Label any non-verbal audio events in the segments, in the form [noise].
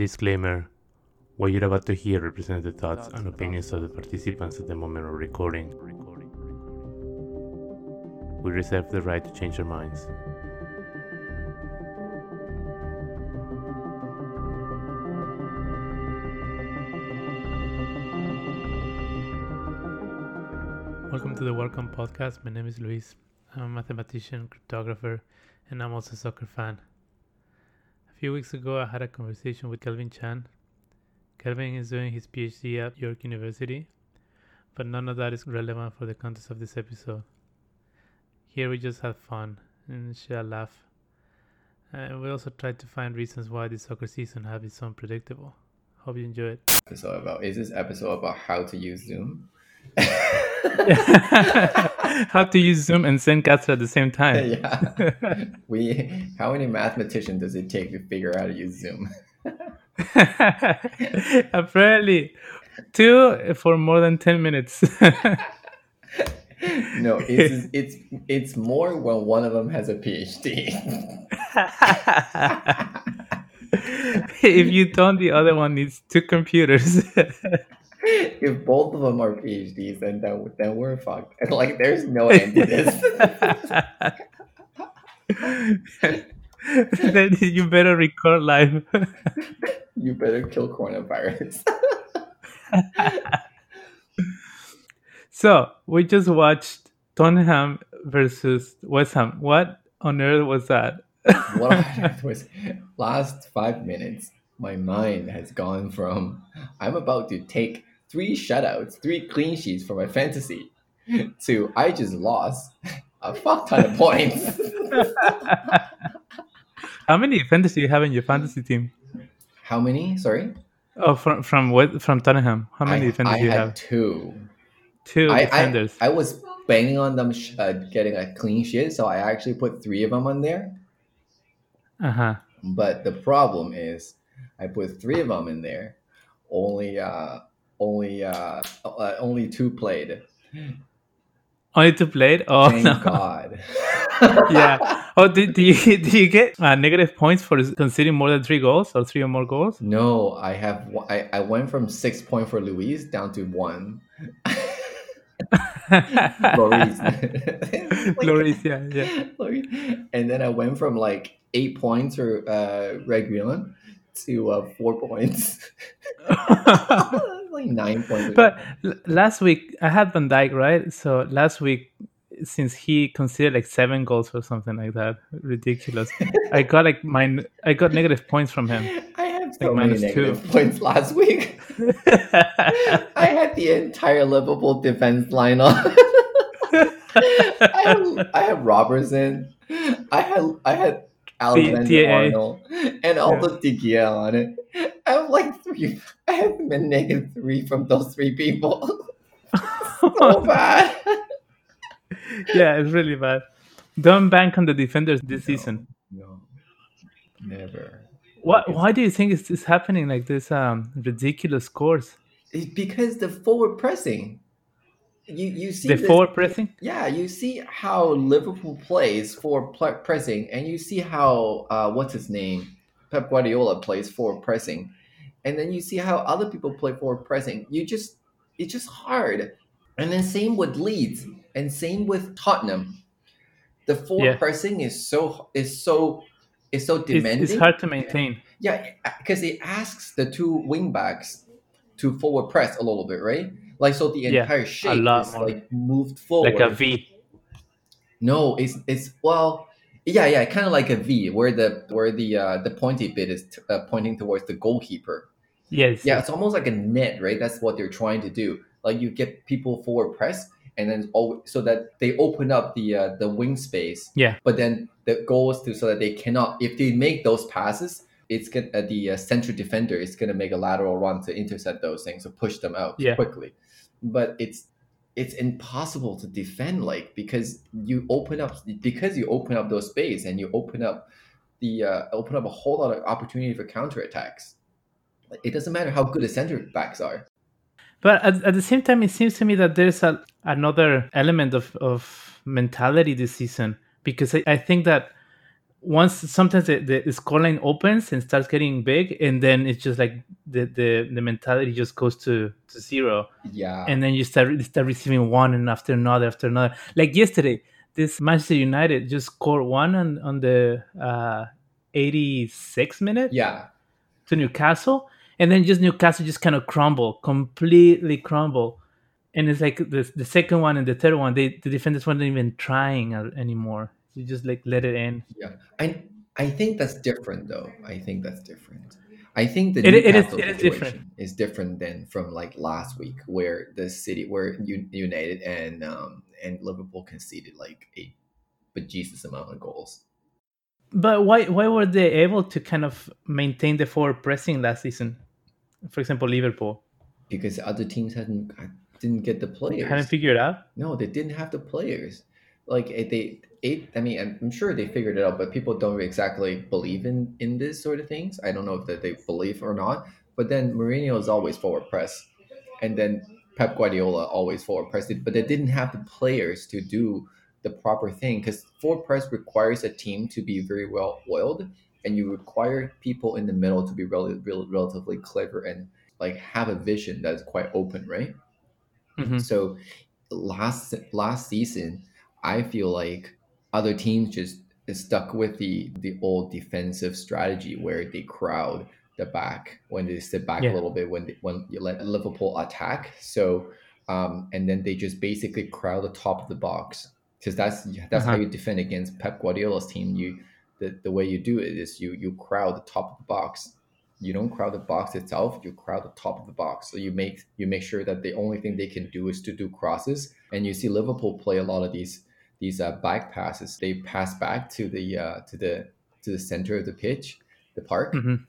Disclaimer What you're about to hear represents the thoughts and opinions of the participants at the moment of recording. We reserve the right to change our minds. Welcome to the Welcome Podcast. My name is Luis. I'm a mathematician, cryptographer, and I'm also a soccer fan. Few weeks ago, I had a conversation with Kelvin Chan. Kelvin is doing his PhD at York University, but none of that is relevant for the context of this episode. Here we just had fun and share a laugh. And we also tried to find reasons why the soccer season has been so unpredictable. Hope you enjoy it. episode about? Is this episode about how to use Zoom? [laughs] [laughs] How to use Zoom and Zencastr at the same time. [laughs] yeah. [laughs] We how many mathematicians does it take to figure out how to use Zoom? Apparently, two for more than 10 minutes. No, it's it's it's more when one of them has a PhD. if you don't, the other one needs two computers. [laughs] if both of them are PhDs, then then, then we're fucked. And [laughs] like, there's no end to this. [laughs] then you better record live. you better kill coronavirus. so we just watched Tottenham versus West Ham. What on earth was that? what I had was last five minutes. My mind has gone from I'm about to take three shutouts, three clean sheets for my fantasy, [laughs] to I just lost a fuck ton of points. [laughs] How many fantasy you have in your fantasy team? How many? Sorry. Oh, from from what? From Tottenham. How many I, defenders I you had have? two. Two I, defenders. I, I was banging on them sh- uh, getting a clean sheet, so I actually put three of them on there. uh huh. But the problem is, I put three of them in there. Only, uh, only, uh, uh, only two played. Only two played. Oh Thank no. God. [laughs] yeah. Oh, do, do you [laughs] do you get uh, negative points for conceding more than three goals or three or more goals? No, I have. I, I went from six point for Luis down to one. [laughs] Lloris. Like- Lloris, yeah, yeah. Lloris. And then I went from like eight points for uh, Reguilon to uh, four points. Like nine points. but l- last week I had Van Dijk, right? So last week, since he conceded like seven goals or something like that, ridiculous. [laughs] I got like mine. I got negative points from him. I had so like many minus two. points last week. [laughs] [laughs] I had the entire Liverpool defense line on. I had, I had Robertson. I had I had Alexander TA. Arnold and all Yeah. the De on it. I have like three. I have been negative three from those three people. [laughs] so [laughs] bad. yeah, it's really bad. Don't bank on the defenders this season. No, never. What? Why do you think it's, it's happening like this? Um, ridiculous scores. It's because the forward pressing. You you see The this- forward pressing. Yeah, you see how Liverpool plays for pressing, and you see how uh, what's his name, Pep Guardiola plays for pressing, and then you see how other people play for pressing. You just it's just hard, and then same with Leeds, and same with Tottenham. The forward Yeah. pressing is so is so is so It's, demanding. it's hard to maintain. Yeah, because it asks the two wing backs to forward press a little bit, right? Like so, the Yeah, entire shape is more. like moved forward. Like a V. No, it's it's well, yeah, yeah, kind of like a V, where the where the uh, the pointy bit is t- uh, pointing towards the goalkeeper. Yes. Yeah, it's almost like a net, right? That's what they're trying to do. Like you get people forward press, and then oh, so that they open up the uh, the wing space. Yeah. But then the goal is to so that they cannot, if they make those passes, it's gonna uh, the uh, central defender is gonna make a lateral run to intercept those things, to push them out Yeah. quickly. But it's it's impossible to defend like because you open up because you open up those space and you open up the uh, open up a whole lot of opportunity for counterattacks. It doesn't matter how good the center backs are. But at, at the same time, it seems to me that there's a, another element of, of mentality this season because I, I think that once sometimes the, the scoreline opens and starts getting big, and then it's just like the the, the mentality just goes to, to zero, Yeah. and then you start you start receiving one and after another after another. Like yesterday, this Manchester United just scored one on on the uh, 86th minute yeah. to Newcastle, and then just Newcastle just kind of crumble, completely crumble. And it's like the, the second one and the third one, they the defenders weren't even trying anymore. You just like let it in. Yeah. I I think that's different though. I think that's different. I think the It- it is- it is situation different. is different than from like last week where the city where United and um and Liverpool conceded like a bejesus amount of goals. But why why were they able to kind of maintain the forward pressing last season? For example, Liverpool Because other teams hadn't didn't get the players. hadn't figured it out. No, they didn't have the players. Like eh, they, it, I mean, I'm- sure they figured it out, but people don't exactly believe in in this sort of things. I don't know if that they believe or not. But then Mourinho is always forward press, and then Pep Guardiola always forward press. But they didn't have the players to do the proper thing because forward press requires a team to be very well oiled, and you require people in the middle to be really, really relatively clever and like have a vision that's quite open, right? Mhm. So last last season, I feel like other teams just stuck with the the old defensive strategy where they crowd the back when they sit back Yeah. a little bit when they, when you let Liverpool attack. So um, and then they just basically crowd the top of the box because that's that's how Uh-huh. you defend against Pep Guardiola's team. You the, the way you do it is you you crowd the top of the box you don't crowd the box itself you crowd the top of the box so you make you make sure that the only thing they can do is to do crosses and you see liverpool play a lot of these these uh, back passes they pass back to the uh, to the to the center of the pitch the park Mhm.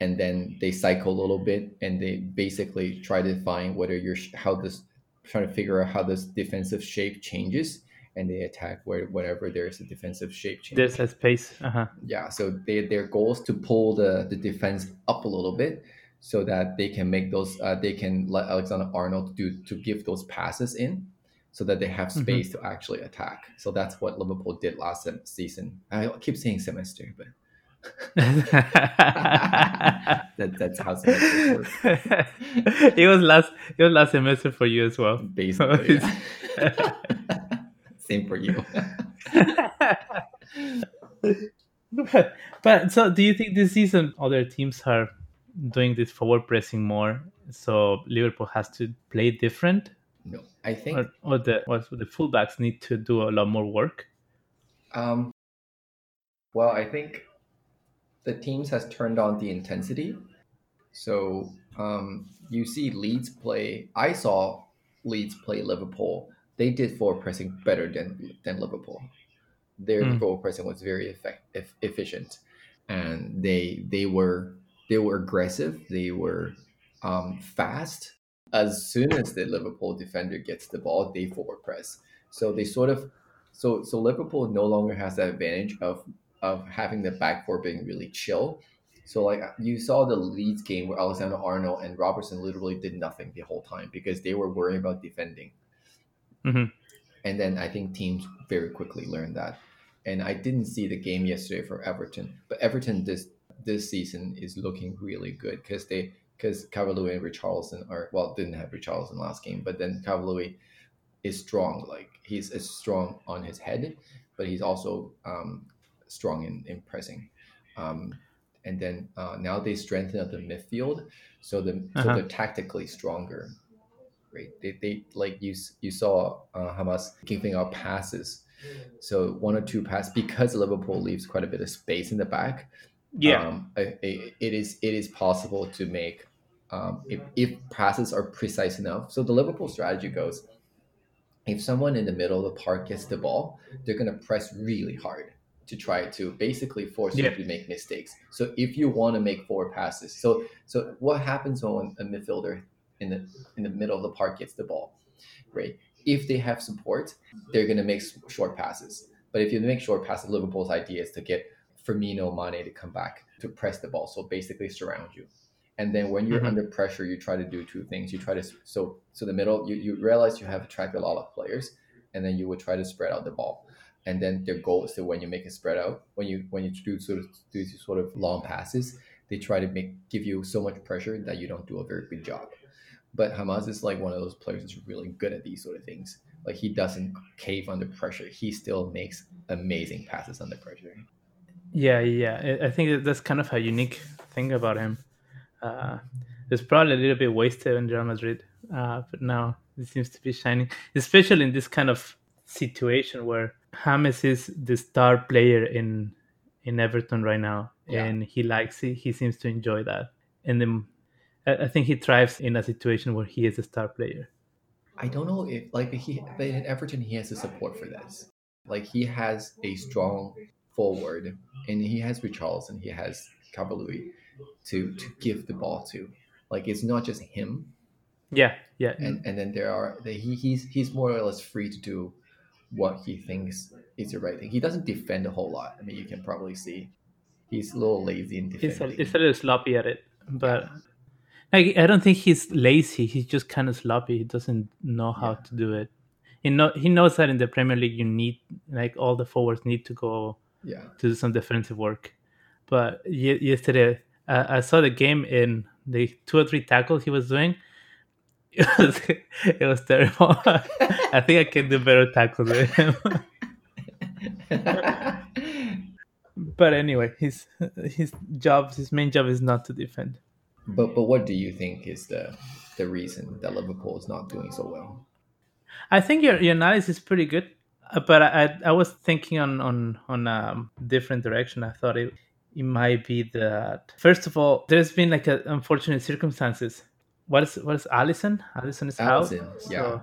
and then they cycle a little bit and they basically try to find whether you're how this trying to figure out how this defensive shape changes and they attack where whenever there's a defensive shape change There's a space. Uh-huh. yeah so they, their goal is to pull the, the defense up a little bit so that they can make those uh, they can let alexander arnold do to give those passes in so that they have Mhm. space to actually attack so that's what liverpool did last season i keep saying semester but [laughs] that, that's how semesters work [laughs] it was last it was last semester for you as well. basically yeah. [laughs] same for you but, but so do you think this season other teams are doing this forward pressing more so liverpool has to play different i think or, or the or the fullbacks need to do a lot more work Um, well, I think the teams has turned on the intensity. So um, you see Leeds play. I saw Leeds play Liverpool. They did forward pressing better than than Liverpool. Their Mm. forward pressing was very effective, efficient, and they they were they were aggressive. They were um, fast. As soon as the Liverpool defender gets the ball, they forward press. So they sort of so so Liverpool no longer has that advantage of of having the back four being really chill. So like you saw the Leeds game where Alexander Arnold and Robertson literally did nothing the whole time because they were worrying about defending. Mhm. And then I think teams very quickly learned that. And I didn't see the game yesterday for Everton, but Everton this this season is looking really good because they because Cavalier and Richarlison are well didn't have Richarlison last game, but then Cavalier is strong. Like he's is strong on his head, but he's also um, strong in, in pressing. Um, and then uh, now they strengthen up the midfield, so the so Uh-huh. they're tactically stronger. Right? They, they like you you saw uh, Hamas giving out passes. So one or two passes because Liverpool leaves quite a bit of space in the back yeah um, I- I- it is it is possible to make um, if, if passes are precise enough. So the Liverpool strategy goes: if someone in the middle of the park gets the ball, they're gonna press really hard to try to basically force Yeah. you to make mistakes. So if you want to make forward passes, so so what happens when a midfielder in the in the middle of the park gets the ball, right? If they have support, they're gonna make short passes. But if you make short passes, Liverpool's idea is to get Firmino, Mane to come back to press the ball. So basically surround you. And then when you're Mhm. under pressure, you try to do two things. You try to so so the middle. You, you realize you have attracted a lot of players, and then you would try to spread out the ball. and then their goal is to when you make it spread out, when you when you do sort of do sort of long passes, they try to make give you so much pressure that you don't do a very good job. But Hamas is like one of those players that's really good at these sort of things. Like he doesn't cave under pressure. He still makes amazing passes under pressure. Yeah, yeah. I think that's kind of a unique thing about him. Uh, it's probably a little bit wasted in Real Madrid, uh, but now it seems to be shining, especially in this kind of situation where James is the star player in in Everton right now, yeah. and he likes it. He seems to enjoy that, and then I think he thrives in a situation where he is a star player. I don't know if like he, but in Everton he has the support for this. Like he has a strong forward, and he has Richarlison, he has Calvert-Lewin to to give the ball to. Like it's not just him. Yeah, yeah. And and then there are he he's he's more or less free to do what he thinks is the right thing. He doesn't defend a whole lot. I mean, you can probably see he's a little lazy in defending. He's a, he's a little sloppy at it, but. Like, I don't think he's lazy. He's just kind of sloppy. He doesn't know how yeah. to do it. He know he knows that in the Premier League you need like all the forwards need to go yeah. to do some defensive work. But y- yesterday uh, I saw the game in the two or three tackles he was doing. [laughs] It was it was terrible. [laughs] I think I can do better tackles with him. [laughs] but anyway, his his job, his main job is not to defend. But but what do you think is the the reason that Liverpool is not doing so well? I think your your analysis is pretty good, uh, but I I was thinking on on on a different direction. I thought it it might be that first of all, there's been like a unfortunate circumstances. What is what is Alisson? Alisson is Alisson, out. Yeah. So,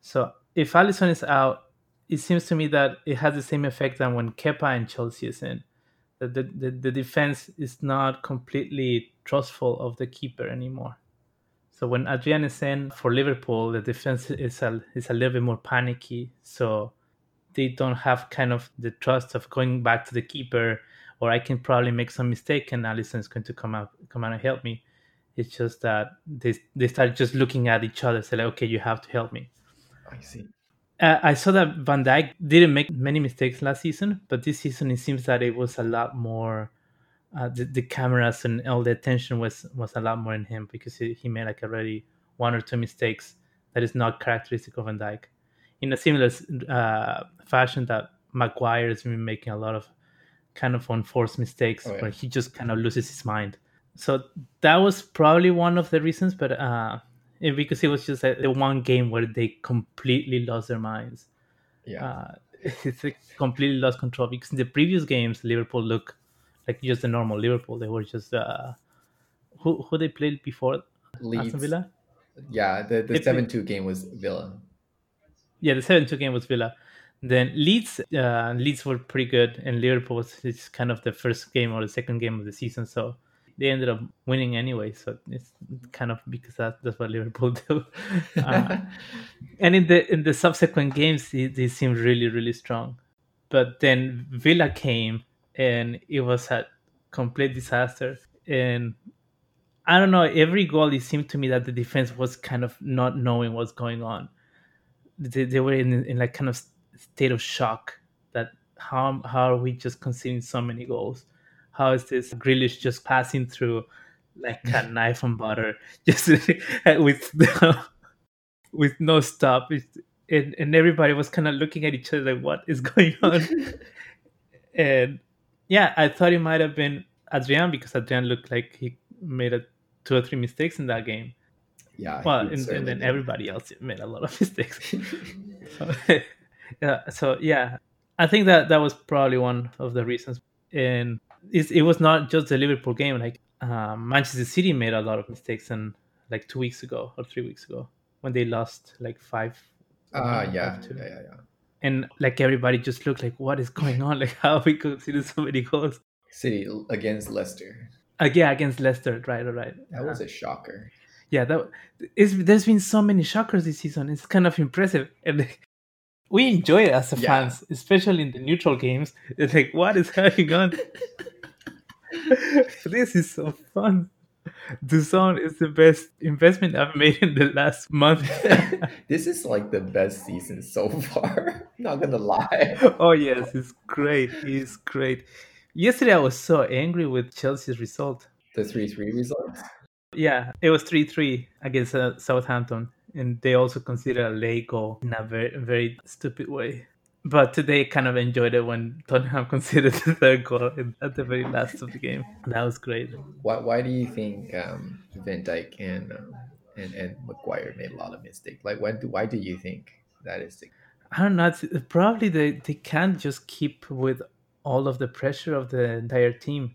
so if Alisson is out, it seems to me that it has the same effect than when Kepa and Chelsea is in. That the, the, the defense is not completely trustful of the keeper anymore. So when Adrian is in for Liverpool, the defense is a is a little bit more panicky. So they don't have kind of the trust of going back to the keeper, or I can probably make some mistake and Alisson is going to come out come out and help me. It's just that they they start just looking at each other, say like, okay, you have to help me. I see. Uh, I saw that Van Dijk didn't make many mistakes last season, but this season it seems that it was a lot more uh, the, the cameras and all the attention was was a lot more in him because he, he made like already one or two mistakes that is not characteristic of Van Dijk. In a similar uh, fashion that Maguire has been making a lot of kind of unforced mistakes oh, yeah. where he just kind of loses his mind. So that was probably one of the reasons, but uh, because it was just a, the one game where they completely lost their minds. Yeah, uh, [laughs] it's like completely lost control because in the previous games Liverpool looked like just the normal Liverpool. They were just uh, who who they played before Leeds. Aston Villa. Yeah, the the seven two game was Villa. Yeah, the seven two game was Villa. Then Leeds, uh, Leeds were pretty good, and Liverpool was it's kind of the first game or the second game of the season, so they ended up winning anyway. So it's kind of because that, that's what Liverpool [laughs] do. Uh, [laughs] and in the in the subsequent games, they, they seemed really really strong. But then Villa came and it was a complete disaster. And I don't know, every goal it seemed to me that the defense was kind of not knowing what's going on. They, they were in, in like kind of state of shock that how how are we just conceding so many goals? How is this Grealish just passing through like a [laughs] knife and butter, [laughs] just [laughs] with no, with no stop? and, and everybody was kind of looking at each other like, what is going on? and yeah, I thought it might have been Adrian because Adrian looked like he made a, two or three mistakes in that game. Yeah. Well, and, and, then everybody else made a lot of mistakes. so, yeah. So yeah, I think that that was probably one of the reasons. And it was not just the Liverpool game. Like uh, Manchester City made a lot of mistakes, and like two weeks ago or three weeks ago when they lost like five. Ah, uh, yeah, yeah, yeah, yeah. And like everybody just looked like what is going on? [laughs] Like how we conceded so many goals? City against leicester. Uh, yeah against leicester. Right right that was uh, a shocker. yeah that is there's been so many shockers this season. It's kind of impressive. And [laughs] we enjoy it as a yeah. fans especially in the neutral games it's like what is going on [laughs] this is so fun DAZN is the best investment I've made in the last month. [laughs] this is like the best season so far. [laughs] Not gonna lie. oh yes, it's great. It's great. Yesterday I was so angry with Chelsea's result. The three three result. Yeah, it was three three against uh, Southampton, and they also considered a late goal in a very very stupid way. But today, kind of enjoyed it when Tottenham [laughs] considered the third goal at the very last of the game. That was great. Why, why do you think um, Van Dijk and um, and and Maguire made a lot of mistakes? Like, why do why do you think that is? The... I don't know. probably they they can't just keep with all of the pressure of the entire team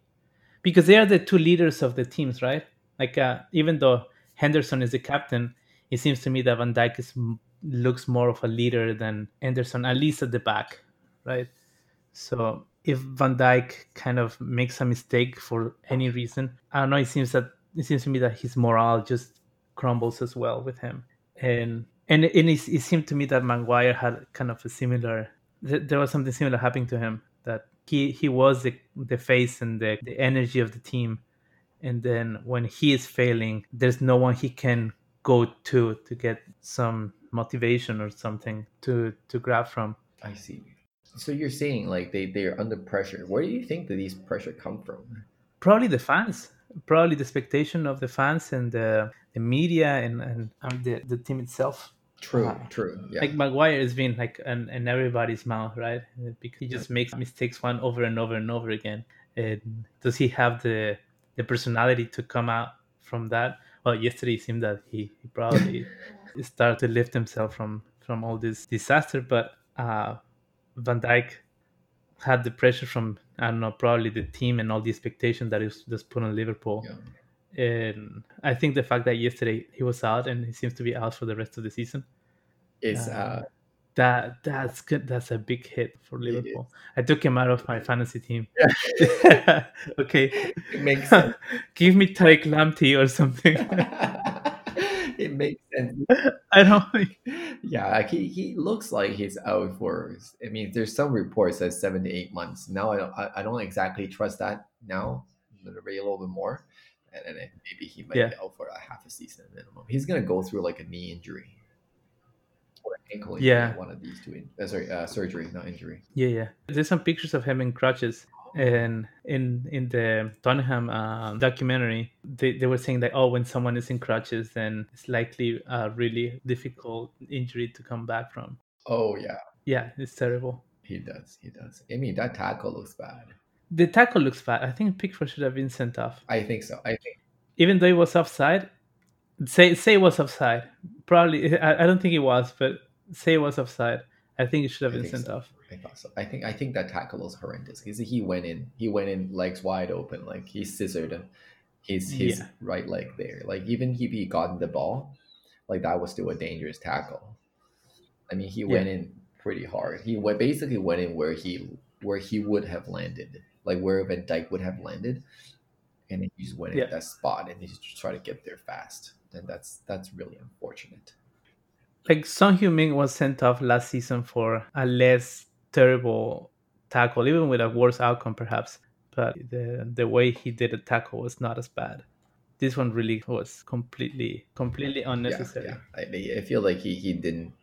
because they are the two leaders of the teams, right? Like, uh, even though Henderson is the captain, it seems to me that Van Dijk is looks more of a leader than Anderson, at least at the back, right? So if Van Dijk kind of makes a mistake for any reason, I don't know. It seems that it seems to me that his morale just crumbles as well with him, and and, and it, it seemed to me that Maguire had kind of a similar. There was something similar happening to him that he he was the the face and the, the energy of the team, and then when he is failing, there's no one he can go to to get some motivation or something to to grab from. I see. So you're saying like they they're under pressure. Where do you think that these pressure come from? Probably the fans. Probably the expectation of the fans and the, the media and and um, the the team itself. True, uh, true. Yeah. Like Maguire has been like in, in everybody's mouth, right? Because he just makes mistakes one over and over and over again. And does he have the the personality to come out from that? Well, yesterday it seemed that he, he probably [laughs] started to lift himself from from all this disaster. But uh, Van Dijk had the pressure from I don't know probably the team and all the expectation that is just put on Liverpool. Yeah. And I think the fact that yesterday he was out and he seems to be out for the rest of the season is uh, uh, that that's good. That's a big hit for Liverpool. I took him out of my fantasy team. Yeah. [laughs] okay, [laughs] it makes sense. [laughs] Give me Tariq Lamptey or something. it makes sense. I don't. Yeah, like he, he looks like he's out for. I mean, there's some reports that seven to eight months. Now I don't I, don't exactly trust that now. Maybe a little bit more, and then maybe he might yeah. be out for a half a season minimum. He's gonna go through like a knee injury ankle injury. Yeah, one of these two. In, uh, sorry, uh, surgery, not injury. Yeah, yeah. There's some pictures of him in crutches and in in the Tottenham uh, documentary, they, they were saying that oh, when someone is in crutches, then it's likely a really difficult injury to come back from. Oh yeah, yeah, it's terrible. He does, he does. I mean, that tackle looks bad. The tackle looks bad. I think Pickford should have been sent off. I think so. I think even though it was offside, say say it was offside. Probably, I, I don't think it was, but say it was offside. I think it should have been sent so. off. I thought so. I think I think that tackle was horrendous because he went in, he went in legs wide open, like he scissored his his yeah. right leg there. Like even if he got the ball, like that was still a dangerous tackle. I mean, he yeah. went in pretty hard. He went, basically went in where he where he would have landed, like where Van Dijk would have landed, and he just went yeah. in that spot and he just tried to get there fast. And that's that's really unfortunate like Son Heung-min was sent off last season for a less terrible tackle, even with a worse outcome perhaps. But the the way he did the tackle was not as bad. This one really was completely completely unnecessary. Yeah, yeah. I, I feel like he, he didn't.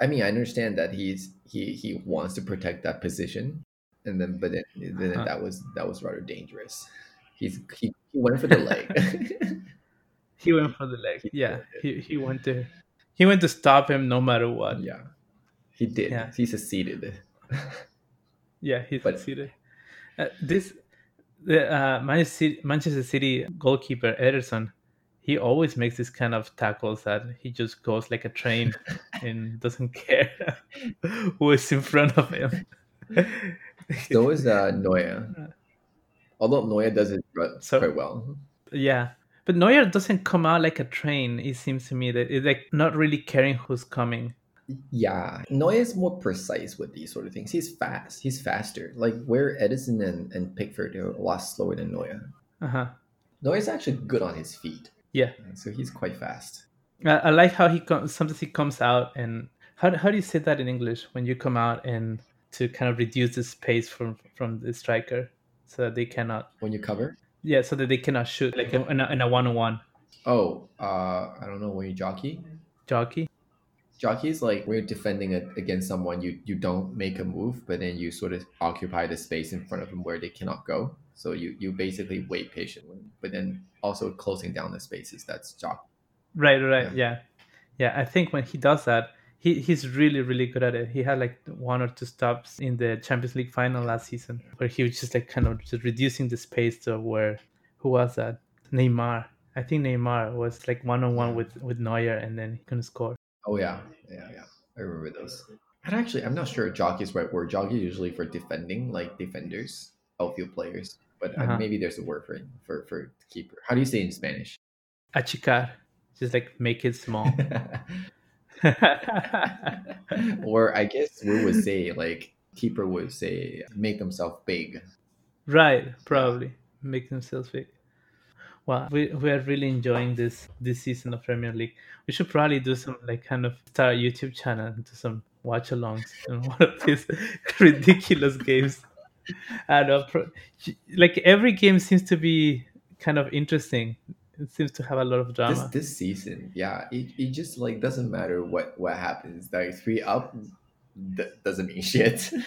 I mean, I understand that he's he he wants to protect that position, and then but then, then uh-huh. that was that was rather dangerous. He's he, he went for the leg. [laughs] he went for the leg. [laughs] Yeah, he he went to he went to stop him no matter what. Yeah, he did. Yeah. He succeeded. [laughs] yeah, he but, succeeded. Uh, this the uh, Manchester City, Manchester City goalkeeper Ederson, he always makes this kind of tackles that he just goes like a train [laughs] and doesn't care [laughs] who is in front of him. so is uh, Neuer. Although Neuer does it so, quite well. Yeah, but Neuer doesn't come out like a train. It seems to me that it's like not really caring who's coming. Yeah, Neuer is more precise with these sort of things. He's fast. He's faster. Like where Ederson and, and Pickford are a lot slower than Neuer. Uh huh. Neuer's actually good on his feet. Yeah. So he's quite fast. I, I like how he comes. Sometimes he comes out and how how do you say that in English when you come out and to kind of reduce the space from from the striker so that they cannot when you cover Yeah, so that they cannot shoot like in a, in a one-on-one Oh, uh, I don't know when you jockey. jockey. Jockey is like you're defending it against someone, you you don't make a move, but then you sort of occupy the space in front of them where they cannot go. So you you basically wait patiently, but then also closing down the spaces. That's jockey. Right, right, yeah. yeah, I think when he does that, he, he's really, really good at it. He had like one or two stops in the Champions League final last season, where he was just like kind of just reducing the space to where who was that? Neymar. I think Neymar was like one on one with with Neuer, and then he couldn't score. Oh yeah, yeah, yeah. I remember those. And actually, I'm not sure jockey is right word. Jockey usually for defending, like defenders, outfield players. But uh, Uh-huh. maybe there's a word for it, for for keeper. How do you say in Spanish? Achicar, just like make it small. [laughs] [laughs] or I guess we would say like keeper would say make themselves big. right, probably make themselves big. Well, we, we are really enjoying this this season of Premier League. We should probably do some like kind of start a YouTube channel and do some watch alongs and one of these [laughs] ridiculous games. And uh, pro- like every game seems to be kind of interesting. It seems to have a lot of This drama. this season, yeah, it, it just like doesn't matter what what happens. Like three up d- doesn't mean [laughs] shit. [laughs]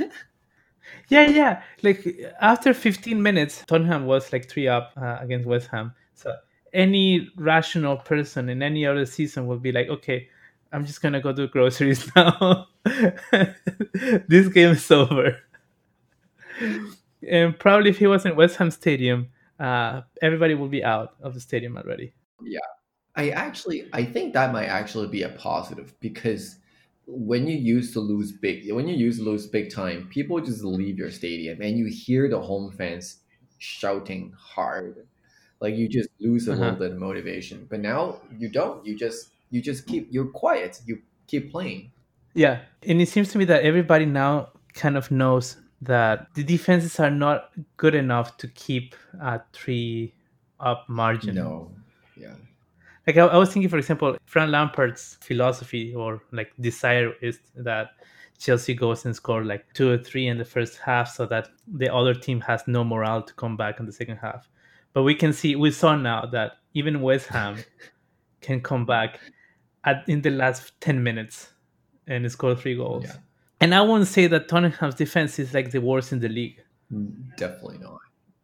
Yeah, yeah. Like after 15 minutes, Tottenham was like three up uh, against West Ham. So any rational person in any other season would be like, okay, I'm just gonna go do groceries [laughs] now. this game is over. And probably if he was in West Ham Stadium, uh, everybody will be out of the stadium already. Yeah, I actually I think that might actually be a positive because when you used to lose big when you used to lose big time, people just leave your stadium and you hear the home fans shouting hard. Like you just lose a little Uh-huh. bit of motivation. But now you don't. You just you just keep you're quiet. You keep playing. Yeah, and it seems to me that everybody now kind of knows that the defenses are not good enough to keep a three up margin. No. Yeah. Like I, I was thinking, for example, Frank Lampard's philosophy or like desire is that Chelsea goes and score like two or three in the first half, so that the other team has no morale to come back in the second half. But we can see, we saw now that even West Ham [laughs] can come back at in the last ten minutes and score three goals. Yeah. And I won't say that Tottenham's defense is like the worst in the league. Definitely not.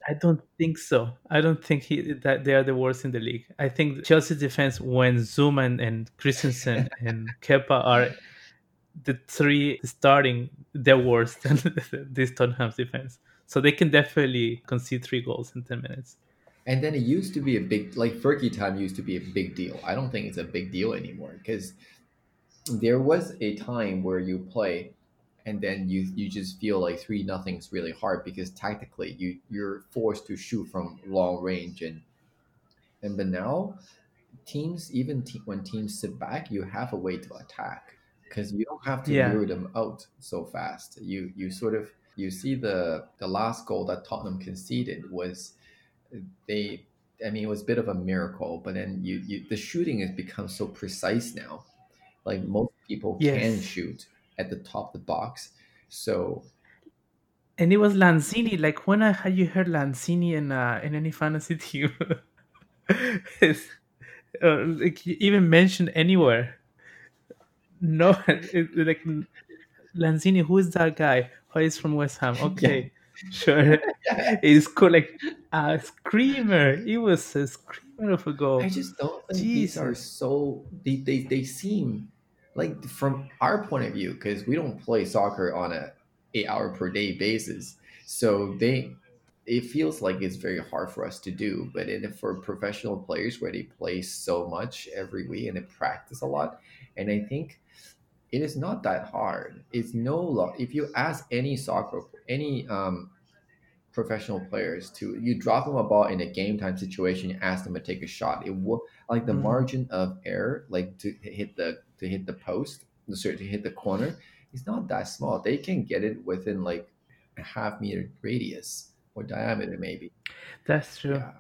I don't think so. I don't think he that they are the worst in the league. I think Chelsea's defense when Zouma and, and Christensen [laughs] and Kepa are the three starting, they're worse than [laughs] this Tottenham's defense. So they can definitely concede three goals in ten minutes. And then it used to be a big, like Fergie time used to be a big deal. I don't think it's a big deal anymore because there was a time where you play and then you you just feel like three nothing's really hard because tactically you you're forced to shoot from long range. And and but now teams even te- when teams sit back you have a way to attack because you don't have to Yeah. lure them out so fast. You you sort of you see the the last goal that Tottenham conceded was they I mean it was a bit of a miracle but then you, you the shooting has become so precise now. Like most people can shoot at the top of the box so And it was Lanzini. Like when I had you heard Lanzini in uh, in any fantasy [laughs] team, it's, uh, like even mentioned anywhere. No, [laughs] it, like Lanzini. Who is that guy? Oh, he's from West Ham. [laughs] Okay, sure. It's cool. Like a screamer. It was a screamer of a goal. I just don't think these are so they, they they seem like from our point of view because we don't play soccer on a eight hour per day basis. So they it feels like it's very hard for us to do but in, for professional players where they play so much every week and they practice a lot. And i think it is not that hard. It's no lo- if you ask any soccer any um professional players to you drop them a ball in a game time situation you ask them to take a shot it will like the Mhm. margin of error like to hit the to hit the post sorry to hit the corner is not that small they can get it within like a half meter radius or diameter maybe That's true. yeah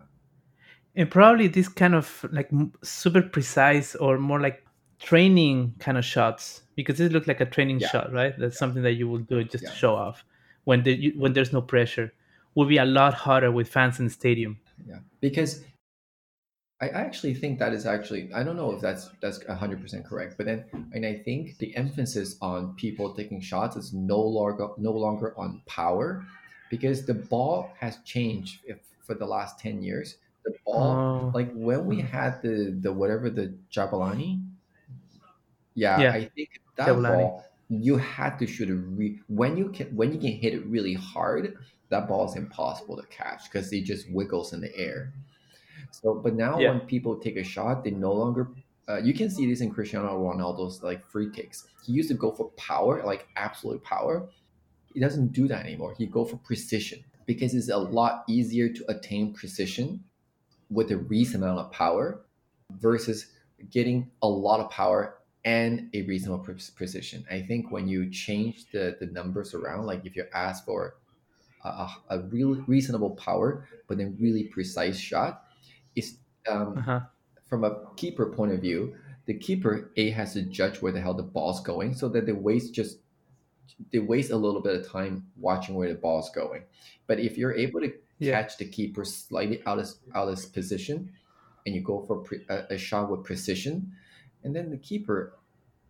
And probably this kind of like super precise or more like training kind of shots because this looks like a training Yeah. shot, right? That's something that you will do just Yeah. to show off when the, when there's no pressure. Will be a lot harder with fans in the stadium. yeah because I actually think that is actually I don't know if that's that's hundred percent correct, but then and I think the emphasis on people taking shots is no longer no longer on power, because the ball has changed if, for the last ten years. The ball, Oh, like when we had the the whatever the Jabulani, yeah, yeah, I think that Jabulani. ball you had to shoot it re- when you can when you can hit it really hard. That ball is impossible to catch because it just wiggles in the air. So, but now Yeah. when people take a shot, they no longer. Uh, you can see this in Cristiano Ronaldo's like free kicks. He used to go for power, like absolute power. He doesn't do that anymore. He go for precision because it's a lot easier to attain precision with a reasonable amount of power versus getting a lot of power and a reasonable pre- precision. I think when you change the the numbers around, like if you ask for a, a, a real reasonable power but then really precise shot, it's um, Uh-huh. from a keeper point of view, the keeper A has to judge where the hell the ball's going, so that they waste just they waste a little bit of time watching where the ball's going. But if you're able to Yeah. catch the keeper slightly out of out of his position, and you go for pre, a, a shot with precision, and then the keeper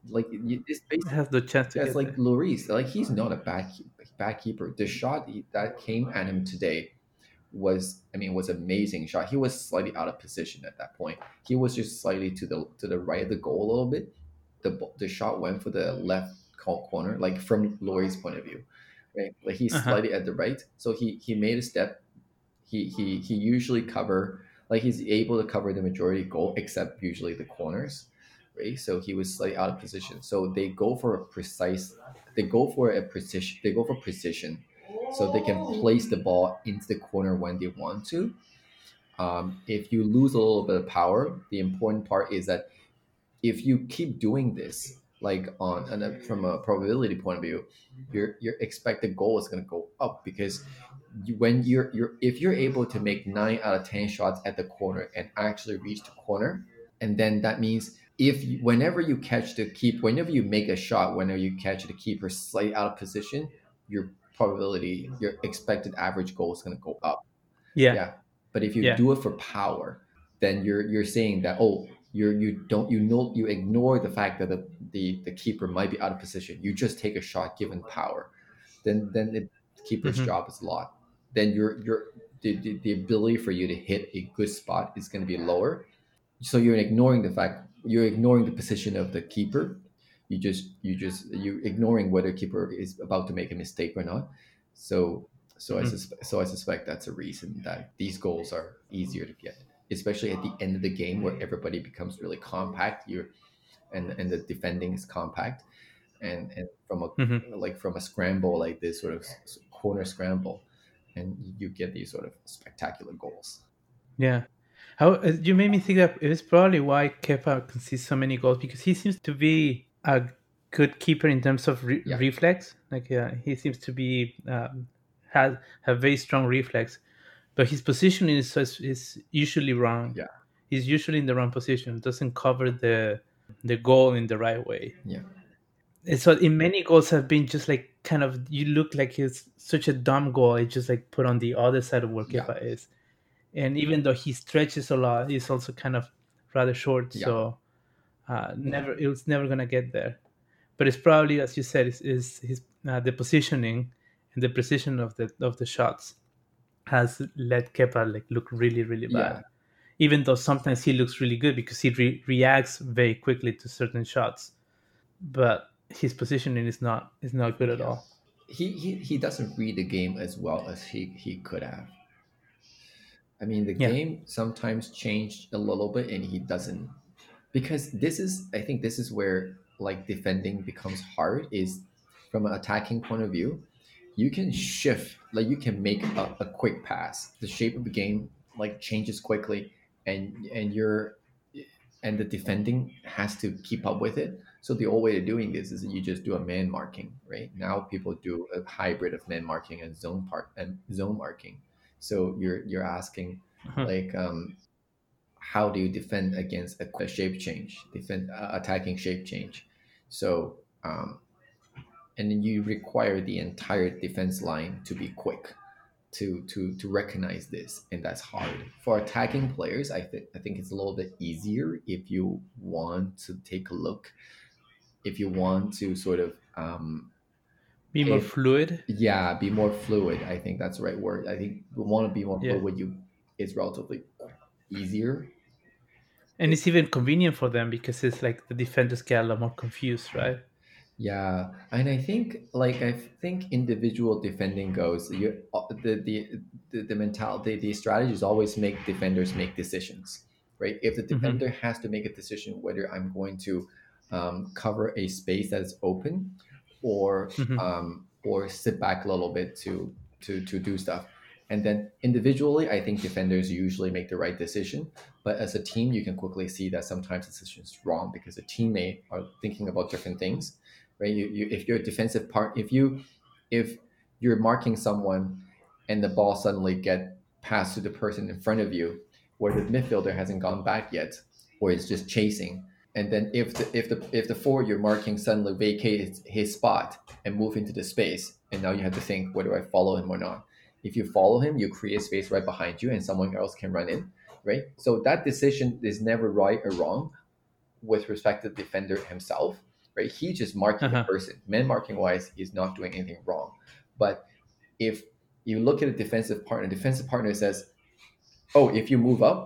like you, it's basically has the chance to it's get like. Lloris, like he's not a bad bad keeper. The shot that came at him today was I mean was amazing shot. He was slightly out of position at that point. He was just slightly to the to the right of the goal a little bit. The the shot went for the left corner, like from Lloris's point of view, right? Like he's Uh-huh. slightly at the right, so he he made a step. He he he usually cover like he's able to cover the majority goal except usually the corners, right? So he was slightly out of position. So they go for a precise. They go for a precision. They go for precision so they can place the ball into the corner when they want to. Um, if you lose a little bit of power, the important part is that if you keep doing this, like on and from a probability point of view, your your expected goal is going to go up because you, when you're you're if you're able to make nine out of ten shots at the corner and actually reach the corner, and then that means if you, whenever you catch the keep, whenever you make a shot, whenever you catch the keeper slightly out of position, your probability, your expected average goal is going to go up. Yeah. Yeah, but if you Yeah. do it for power, then you're you're saying that oh you're you don't you know you ignore the fact that the, the the keeper might be out of position. You just take a shot given power, then then the keeper's Mhm. job is a lot. Then your your the, the, the ability for you to hit a good spot is going to be lower. So you're ignoring the fact you're ignoring the position of the keeper. You just you just you ignoring whether keeper is about to make a mistake or not. So so I Mhm. suspect so I suspect that's a reason that these goals are easier to get, especially at the end of the game where everybody becomes really compact. You and and the defending is compact, and and from a Mhm. like from a scramble like this sort of corner scramble, and you get these sort of spectacular goals. Yeah. How uh, you made me think that it's probably why Kepa concedes so many goals because he seems to be a good keeper in terms of re- Yeah. reflex. Like uh, he seems to be um, has have very strong reflex, but his positioning is is, is usually wrong. Yeah. He's usually in the wrong position. Doesn't cover the the goal in the right way. Yeah. And so in many goals have been just like kind of you look like it's such a dumb goal. It's just like put on the other side of where Yeah. Kepa is and even though he stretches a lot, he's also kind of rather short. Yeah. So uh, never it was never gonna get there. But it's probably, as you said, is, is his uh, the positioning and the precision of the of the shots has let Kepa like look really really bad. Yeah. Even though sometimes he looks really good because he re- reacts very quickly to certain shots, but his positioning is not is not good at Yeah. all. He, he he doesn't read the game as well as he he could have. I mean, the Yeah. game sometimes changed a little bit, and he doesn't because this is I think this is where like defending becomes hard is from an attacking point of view. You can shift, like you can make a, a quick pass. The shape of the game like changes quickly, and and you're and the defending has to keep up with it. So the old way of doing this is that you just do a man marking, right? Now people do a hybrid of man marking and zone part and zone marking. So you're you're asking Mhm. like um, how do you defend against a, shape change, defend uh, attacking shape change? So um, and then you require the entire defense line to be quick to to to recognize this, and that's hard for attacking players. I think I think it's a little bit easier if you want to take a look, if you want to sort of um, Be more if- fluid. yeah be more fluid. I think that's the right word. I think we want to be more Yeah. fluid. You it's relatively easier. And it's even convenient for them because it's like the defenders get a lot more confused, right? Yeah, and I think like I think individual defending goes you uh, the the the, the mentality the strategies always make defenders make decisions, right? If the defender has to make a decision whether I'm going to um, cover a space that is open or Mhm. um, or sit back a little bit to to to do stuff. And then individually, I think defenders usually make the right decision. But as a team, you can quickly see that sometimes the decision is wrong because the teammate are thinking about different things, right? You, you if you're a defensive part, if you if you're marking someone and the ball suddenly get passed to the person in front of you, where the midfielder hasn't gone back yet, or is just chasing, and then if the if the if the forward you're marking suddenly vacates his spot and move into the space, and now you have to think whether I follow him or not. If you follow him, you create space right behind you, and someone else can run in, right? So that decision is never right or wrong with respect to the defender himself, right? He just marking Uh-huh. the person. Man marking wise, he's not doing anything wrong. But if you look at a defensive partner, defensive partner says, "Oh, if you move up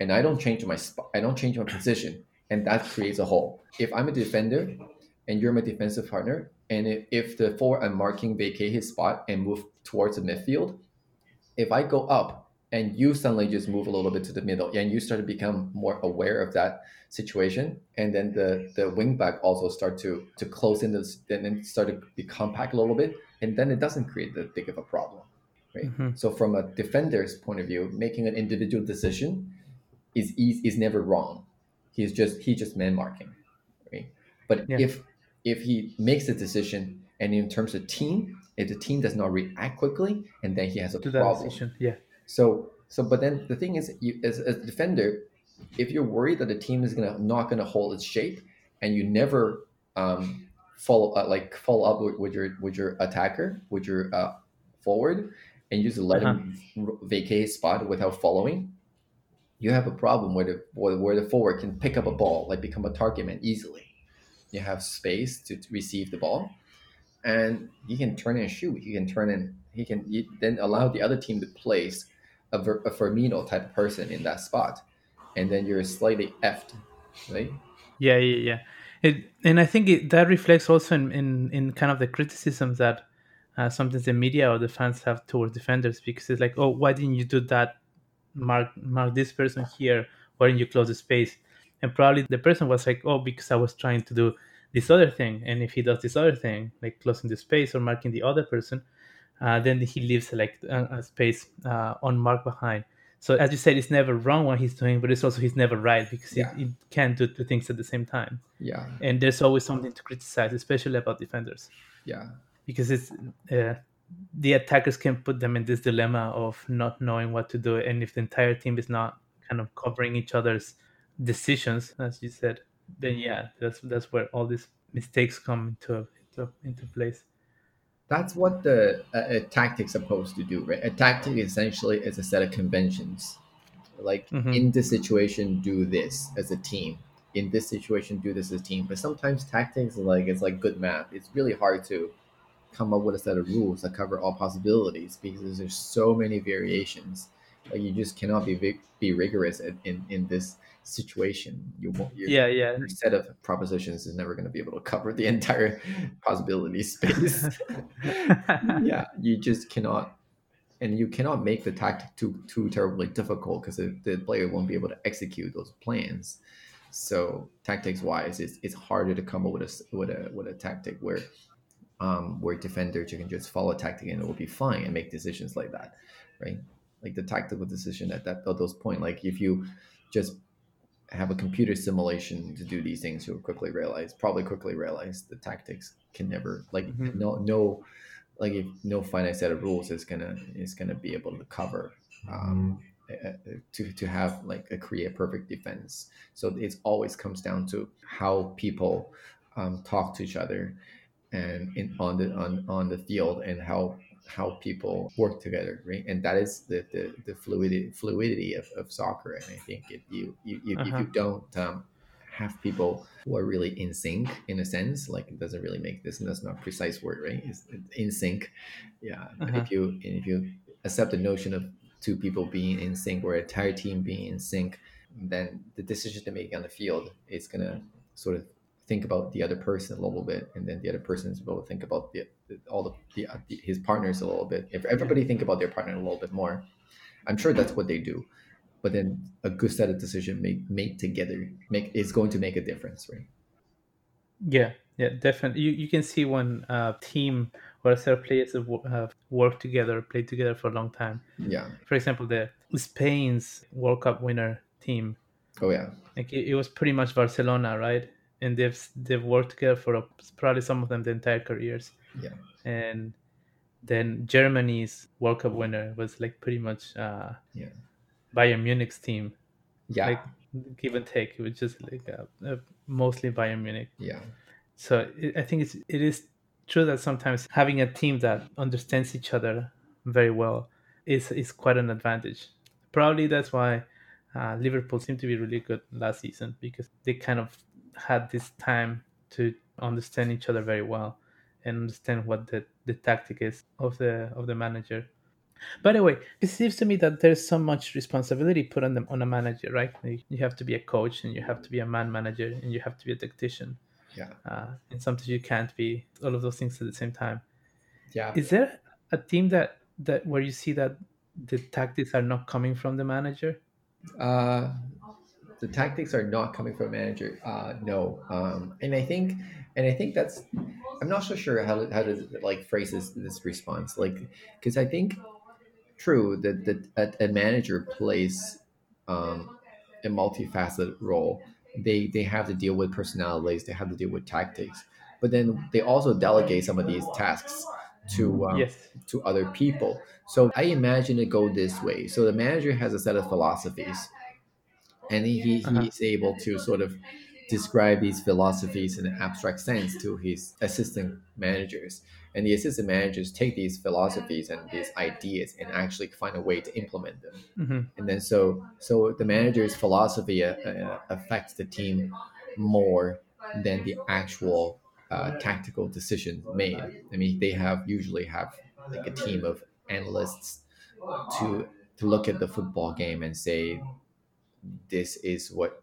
and I don't change my spot, I don't change my position, and that creates a hole. If I'm a defender and you're my defensive partner, and if, if the forward I'm marking vacate his spot and move towards the midfield, if I go up and you suddenly just move a little bit to the middle and you start to become more aware of that situation and then the the wing back also start to to close in this and then start to be compact a little bit and then it doesn't create that big of a problem right Mhm. so from a defender's point of view making an individual decision is is, is never wrong he's just he's just man marking right but Yeah. if if he makes a decision and in terms of team if the team does not react quickly and then he has a To that problem decision. Yeah. so so but then the thing is you as, a defender if you're worried that the team is gonna not gonna hold its shape and you never um follow uh, like follow up with, with your with your attacker with your uh, forward and you just let him r- vacate his spot without following you have a problem where the where, the forward can pick up a ball like become a target man easily you have space to receive the ball and he can turn and shoot. He can turn and he can you then allow the other team to place a, Ver, a Firmino type person in that spot, and then you're slightly effed, right? Yeah, yeah, yeah. It, and I think it, that reflects also in, in, in kind of the criticisms that uh, sometimes the media or the fans have towards defenders because it's like, oh, why didn't you do that? Mark mark this person here. Why didn't you close the space? And probably the person was like, oh, because I was trying to do this other thing. And if he does this other thing, like closing the space or marking the other person, uh, then he leaves like a, a space uh, unmarked behind. So as you said, it's never wrong what he's doing, but it's also he's never right because he, he can't do two things at the same time Yeah, and there's always something to criticize, especially about defenders, yeah, because it's uh, the attackers can put them in this dilemma of not knowing what to do, and if the entire team is not kind of covering each other's decisions, as you said, then yeah, that's that's where all these mistakes come into into, into place. that's what the a, a tactic's supposed to do, right? A tactic essentially is a set of conventions. Like Mhm. in this situation, do this as a team. In this situation, do this as a team. But sometimes tactics, like it's like good math. It's really hard to come up with a set of rules that cover all possibilities because there's so many variations. Like you just cannot be be rigorous in, in, in this situation. You won't. you Yeah, yeah, your set of propositions is never going to be able to cover the [laughs] entire possibility space. [laughs] yeah, you just cannot, and you cannot make the tactic too too terribly difficult because the player won't be able to execute those plans. So tactics wise, it's, it's harder to come up with a with a with a tactic where um, where defenders you can just follow a tactic and it will be fine and make decisions like that, right? Like the tactical decision at that at those point, like if you just have a computer simulation to do these things, you'll quickly realize, probably quickly realize the tactics can never like Mhm. no no like if no finite set of rules is gonna is gonna be able to cover um, to to have like a create perfect defense. So it always comes down to how people um, talk to each other and in on the on, on the field and how how people work together, right? And that is the the, the fluidity fluidity of, of soccer. And I think if you, you, you uh-huh. if you don't um, have people who are really in sync in a sense, like it doesn't really make this, and that's not precise word, right? It's in sync. Yeah. Uh-huh. If you if you accept the notion of two people being in sync or an entire team being in sync, then the decision to make on the field is gonna sort of think about the other person a little bit, and then the other person is able to think about the, the all the, the, uh, the, his partners a little bit. If everybody think about their partner a little bit more, I'm sure that's what they do. But then a good set of decision made made together make is going to make a difference, right? Yeah, yeah, definitely. You you can see when a team or a set of players have, have worked together, played together for a long time. Yeah. For example, the Spain's World Cup winner team. Oh yeah. Like it, it was pretty much Barcelona, right? And they've they've worked together for a, probably some of them the entire careers. Yeah. And then Germany's World Cup winner was like pretty much uh, yeah Bayern Munich's team. Yeah. Like give and take, it was just like uh, uh, mostly Bayern Munich. Yeah. So it, I think it's it is true that sometimes having a team that understands each other very well is is quite an advantage. Probably that's why uh, Liverpool seemed to be really good last season because they kind of had this time to understand each other very well and understand what the, the tactic is of the of the manager. By the way, it seems to me that there's so much responsibility put on them on a manager, right? You have to be a coach and you have to be a man manager and you have to be a tactician. Yeah. Uh, and sometimes you can't be all of those things at the same time. Yeah. Is there a team that that where you see that the tactics are not coming from the manager? Uh, the tactics are not coming from a manager. Uh, no, um, and I think, and I think that's, I'm not so sure how how to like phrase this, this response, like because I think, true that that a, manager plays um, a multifaceted role. They they have to deal with personalities. They have to deal with tactics, but then they also delegate some of these tasks to um, yes. to other people. So I imagine it go this way. So the manager has a set of philosophies and he, uh-huh. he's able to sort of describe these philosophies in an abstract sense to his assistant managers and the assistant managers take these philosophies and these ideas and actually find a way to implement them mm-hmm. and then so so the manager's philosophy uh, uh, affects the team more than the actual uh, tactical decisions made i mean they have usually have like a team of analysts to to look at the football game and say this is what's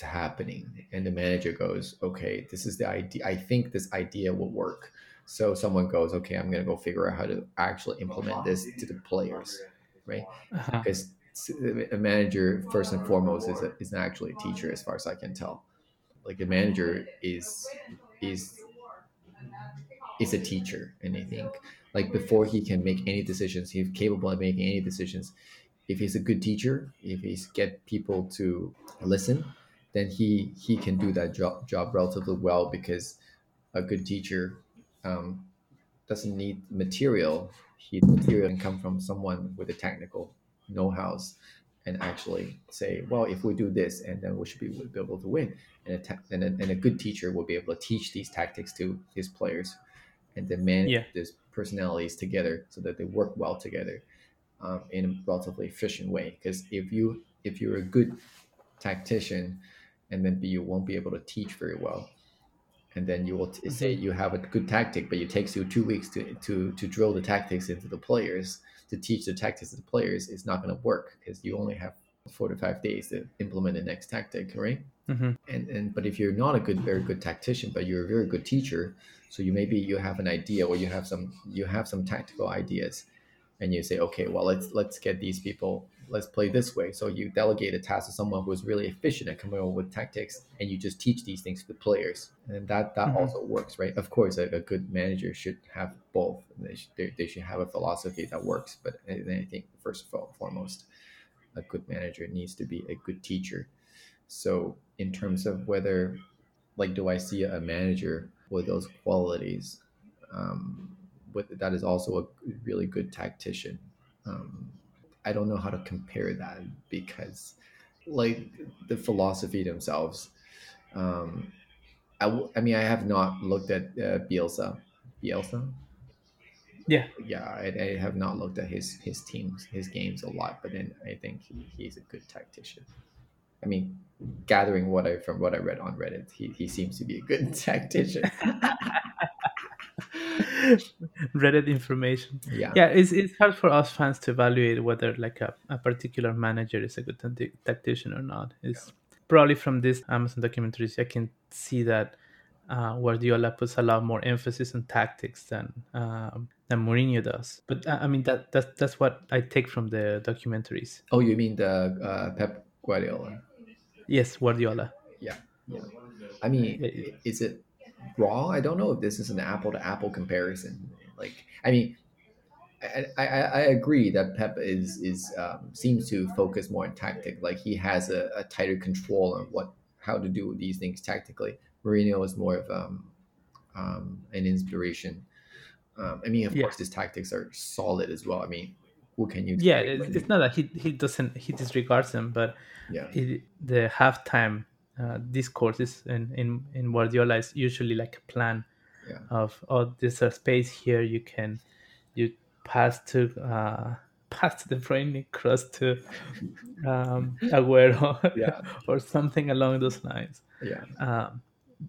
happening. And the manager goes okay this is the idea i think this idea will work. So someone goes okay i'm going to go figure out how to actually implement this to the players right? Uh-huh. because a manager first and foremost is, a, is actually a teacher as far as i can tell. Like a manager is is is a teacher and i think like before he can make any decisions he's capable of making any decisions if he's a good teacher, if he's get people to listen, then he he can do that job job relatively well because a good teacher um, doesn't need material. He material can come from someone with a technical know-hows and actually say, well, if we do this, and then we should be, be able to win. And a, and, a, and a good teacher will be able to teach these tactics to his players and then manage yeah. these personalities together so that they work well together um, in a relatively efficient way. Because if you if you're a good tactician, and then you won't be able to teach very well, and then you will t- say mm-hmm. you have a good tactic, but it takes you two weeks to to to drill the tactics into the players to teach the tactics to the players. It's not going to work because you only have four to five days to implement the next tactic, right? Mm-hmm. And and but if you're not a good, very good tactician, but you're a very good teacher, so you maybe you have an idea or you have some you have some tactical ideas, and you say, okay, well, let's let's get these people, let's play this way. So you delegate a task to someone who's really efficient at coming up with tactics, and you just teach these things to the players, and that that mm-hmm. also works, right? Of course, a, a, good manager should have both. They should, they, they should have a philosophy that works, but I think first of all, foremost, a good manager needs to be a good teacher. So in terms of whether, like, do I see a manager with those qualities? Um, with that is also a really good tactician. Um, I don't know how to compare that because, like the philosophy themselves, um, I, w- I mean I have not looked at uh, Bielsa. Bielsa. Yeah. Yeah, I, I have not looked at his his teams, his games a lot, but then I think he, he's a good tactician. I mean, gathering what I from what I read on Reddit, he, he seems to be a good [laughs] tactician. [laughs] [laughs] Reddit information. yeah. Yeah, it's, it's hard for us fans to evaluate whether like a, a particular manager is a good tacti- tactician or not. It's probably from this Amazon documentaries I can see that uh, Guardiola puts a lot more emphasis on tactics than um, than Mourinho does. But uh, I mean that that's that's what I take from the documentaries. Oh, you mean the uh, Pep Guardiola? Yes, Guardiola. Yeah. Yeah. I mean, Yeah, yeah. is it wrong? I don't know if this is an apple to apple comparison. Like, I mean, I, I, I agree that Pep is is um, seems to focus more on tactic. Like he has a, a tighter control on what how to do these things tactically. Mourinho is more of um, um, an inspiration. Um, I mean, of Yeah. course, his tactics are solid as well. I mean, who can you? Yeah, it's, it's not that he he doesn't he disregards them, but yeah, it, the halftime uh, discourses in, in in Guardiola is usually like a plan Yeah. of oh there's a space here you can you pass to uh, [laughs] pass to De Bruyne cross to um, Aguero Yeah. [laughs] or something along those lines. yeah, Um,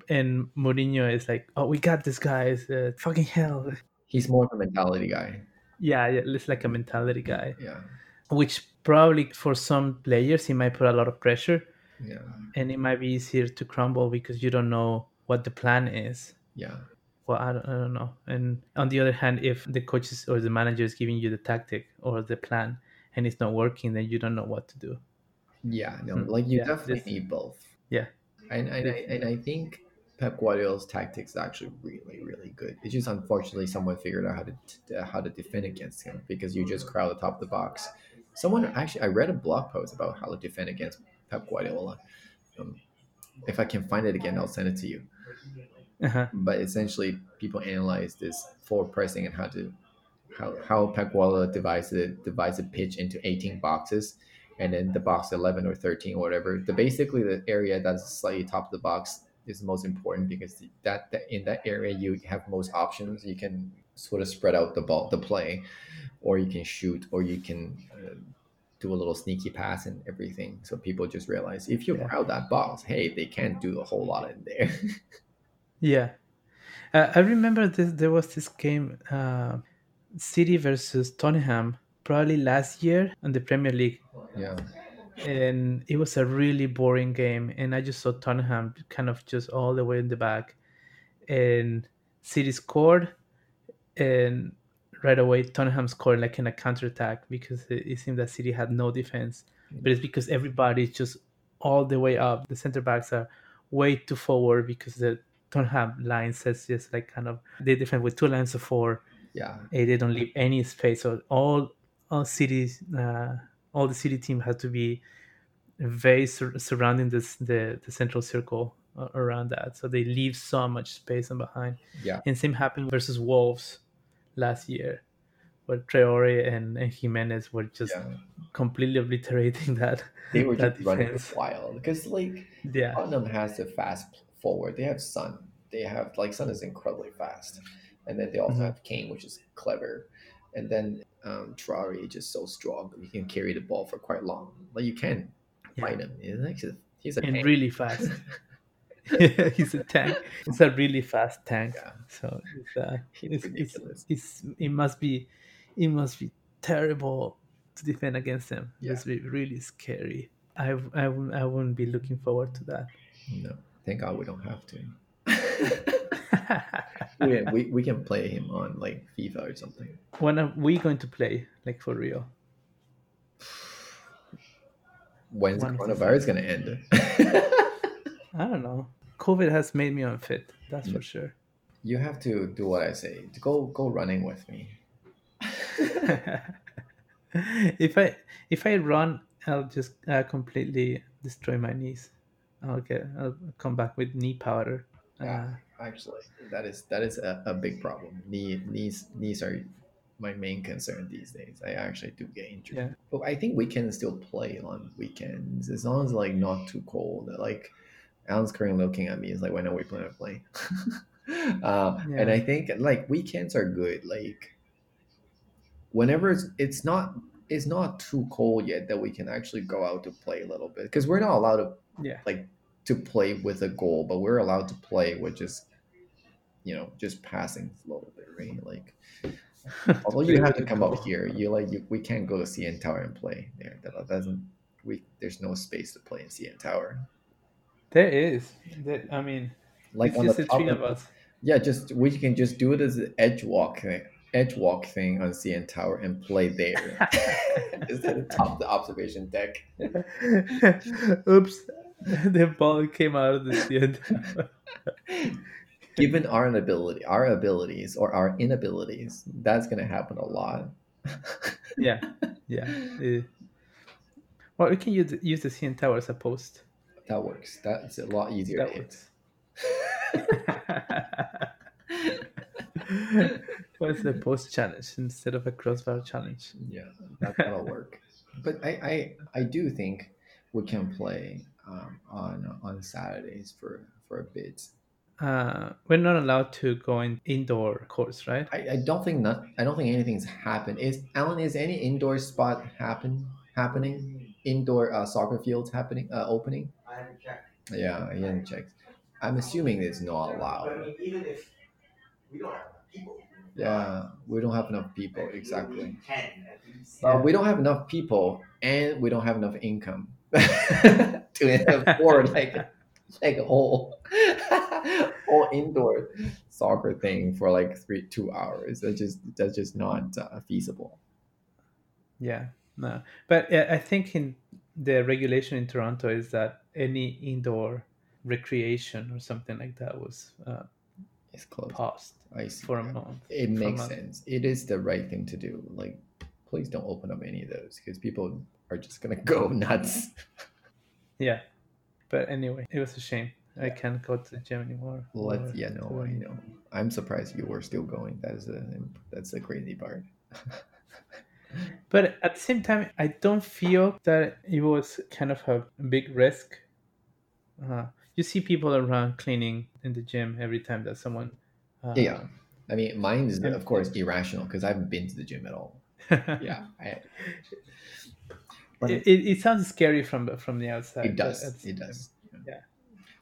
and Mourinho is like oh we got this guys uh, fucking hell he's more of a mentality guy. yeah yeah it's like a mentality guy Yeah, which probably for some players he might put a lot of pressure yeah, and it might be easier to crumble because you don't know what the plan is. yeah. Well, I don't, I don't know. And on the other hand, if the coaches or the manager is giving you the tactic or the plan and it's not working, then you don't know what to do. Yeah, no, Mm, like you yeah, definitely this- need both. Yeah. And and I, and I think Pep Guardiola's tactics is actually really really good. It's just unfortunately someone figured out how to how to defend against him because you just crowd the top of the box. Someone actually I read a blog post about how to defend against Pep Guardiola. Um, if I can find it again, I'll send it to you. Uh-huh. But essentially, people analyze this forward pressing and how to how how Pep Guardiola divides the divides the pitch into eighteen boxes, and then the box eleven or thirteen or whatever. The basically the area that's slightly top of the box is most important because that, that in that area you have most options. You can sort of spread out the ball, the play, or you can shoot, or you can. Uh, do a little sneaky pass and everything, so people just realize if you Yeah. crowd that box, hey, they can't do a whole lot in there. [laughs] Yeah. Uh, I remember this, there was this game, uh, City versus Tottenham, probably last year in the Premier League. yeah, and it was a really boring game and i just saw tottenham kind of just all the way in the back and city scored and right away tottenham scored like in a counterattack because it, it seemed that city had no defense but it's because everybody's just all the way up the center backs are way too forward because the tottenham line says just like kind of they defend with two lines of four yeah, eh, they don't leave any space. So all all cities, uh, all the city team has to be very sur- surrounding this the the central circle around that. So they leave so much space in behind. Yeah. And same happened versus Wolves last year, where Traore and, and Jimenez were just yeah. completely obliterating [laughs] that. They were that just running defense. wild because like Yeah. Tottenham has a fast forward. They have Son. They have like Son is incredibly fast, and then they also Mhm. have Kane, which is clever, and then um, Traore is just so strong. He can carry the ball for quite long. Like you can Yeah. fight him. He's actually he's a And tank. really [laughs] fast. Yeah, [laughs] he's a tank. It's a really fast tank. Yeah. So it's, uh, He's it's, it's, it's it must be it must be terrible to defend against him. It Yeah. must be really scary. I, I, wouldn't- I wouldn't be looking forward to that. No, thank God we don't have to. [laughs] we, we, we can play him on like FIFA or something. when are we going to play? Like for real? When's When is coronavirus gonna end? [laughs] I don't know. COVID has made me unfit. That's Mm. for sure. you have to do what I say. Go go running with me. [laughs] if I if I run, I'll just uh, completely destroy my knees. I'll get I'll come back with knee powder. Yeah. Uh, Actually, that is that is a, a big problem. Knee knees knees are my main concern these days. I actually do get injured. Yeah. But I think we can still play on weekends as long as like not too cold. Like Alan's currently looking at me. Is like, when are we planning to play? [laughs] uh, And I think like weekends are good. Like whenever it's it's not it's not too cold yet that we can actually go out to play a little bit because we're not allowed to Yeah. like to play with a goal, but we're allowed to play with just you know just passing a little bit, right? Like [laughs] although you have to come up here, you like you, we can't go to CN Tower and play there. That doesn't we there's no space to play in CN Tower. There is. There, I mean, Like it's on just the the top three of, of us. yeah, just we can just do it as an edge walk thing, edge walk thing on CN Tower and play there. [laughs] just at the top of the observation deck. [laughs] Oops. [laughs] The ball came out of the field. Given our inability, our abilities or our inabilities, that's gonna happen a lot. yeah. Yeah. Well, we can use, use the CN Tower as a post. That works. That's a lot easier That to works. [laughs] What's the post challenge instead of a crossbar challenge? Yeah, that, that'll work. But I, I, I do think we can play um, on on Saturdays for for a bit. Uh, we're not allowed to go in indoor courts, right? I, I don't think not. I don't think anything's happened. Is Alan? Is any indoor spot happen happening? Indoor uh, soccer fields happening uh, opening? I haven't checked. Yeah, I haven't checked. I'm assuming it's not But I allowed. mean, even if we don't have enough people. Yeah, we don't have enough people we exactly. Ten at. Uh, we don't have enough people, and we don't have enough income [laughs] to afford like like a whole [laughs] whole indoor soccer thing for like three two hours. That's just that's just not uh, feasible. Yeah, no. But I think in the regulation in Toronto is that any indoor recreation or something like that was uh, It's close. paused I see. for a month. It makes month. sense. It is the right thing to do. Like, please don't open up any of those because people are just gonna go [laughs] nuts. Yeah. But anyway, it was a shame. I can't go to the gym anymore. Let or yeah, no, I know. I'm surprised you were still going. That is a that's the crazy part. [laughs] But at the same time, I don't feel that it was kind of a big risk. Uh, you see people around cleaning in the gym every time that someone. Uh, yeah, I mean, mine is of course irrational because I haven't been to the gym at all. [laughs] Yeah, I, but it, it, it sounds scary from from the outside. it does. It does. Yeah.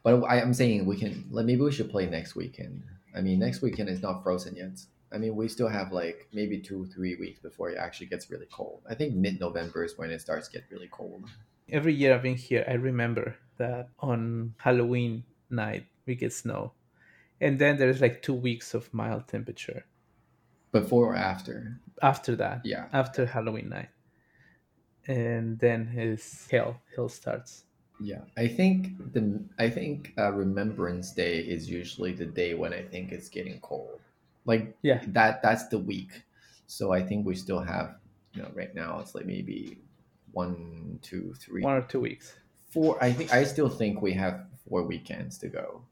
But I, I'm saying we can. Like, maybe we should play next weekend. I mean, next weekend is not frozen yet. I mean, we still have like maybe two, three weeks before it actually gets really cold. I think mid-November is when it starts to get really cold. every year I've been here, I remember that on Halloween night we get snow, and then there's like two weeks of mild temperature Before or after? after that. Yeah. After Halloween night, and then his hail hail starts. Yeah, I think the I think uh, Remembrance Day is usually the day when I think it's getting cold. Like Yeah. that that's the week. So I think we still have you know right now it's like maybe one, two, three, One or two weeks. four. I think I still think we have four weekends to go,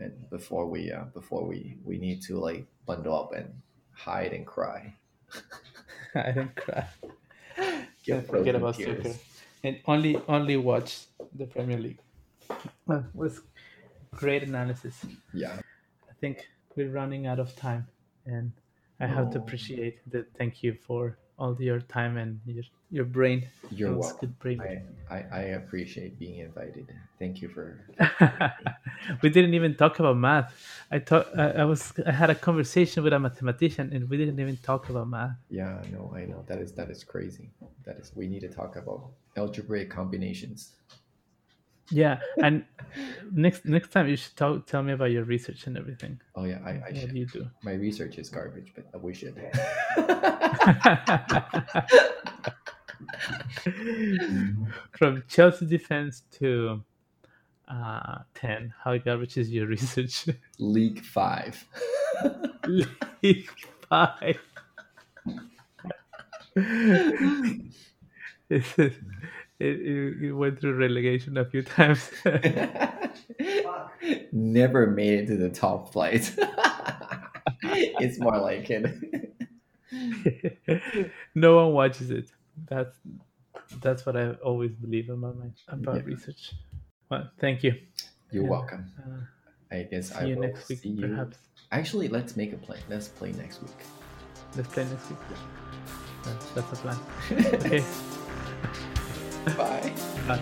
and before we uh, before we we need to like bundle up and hide and cry. [laughs] I didn't cry. Get forget about tears. soccer, and only only watch the Premier League. Was great analysis. Yeah, I think we're running out of time, and I have to Oh. appreciate that. thank you for all your time and your your brain. you're welcome. good brain. I, I I appreciate being invited. Thank you for [laughs] we didn't even talk about math. I thought I, I was I had a conversation with a mathematician, and we didn't even talk about math. Yeah, no, I know that is that is crazy. That is we need to talk about algebraic combinations. Yeah, and next next time you should talk, tell me about your research and everything. Oh yeah, I, I what should. do you do? My research is garbage, but we should. [laughs] From Chelsea defense to uh, ten, how garbage is your [laughs] research? League five. League five. it, [laughs] it, it, it went through relegation a few times. [laughs] Never made it to the top flight. [laughs] it's more like it. [laughs] no one watches it. That's that's what I always believe about my about Yeah. research. Well, thank you. You're welcome. Uh, I guess I see you will next week, see you. perhaps. Actually, let's make a plan. Let's play next week. Let's play next week. That's, that's the plan. Okay. Bye. Bye.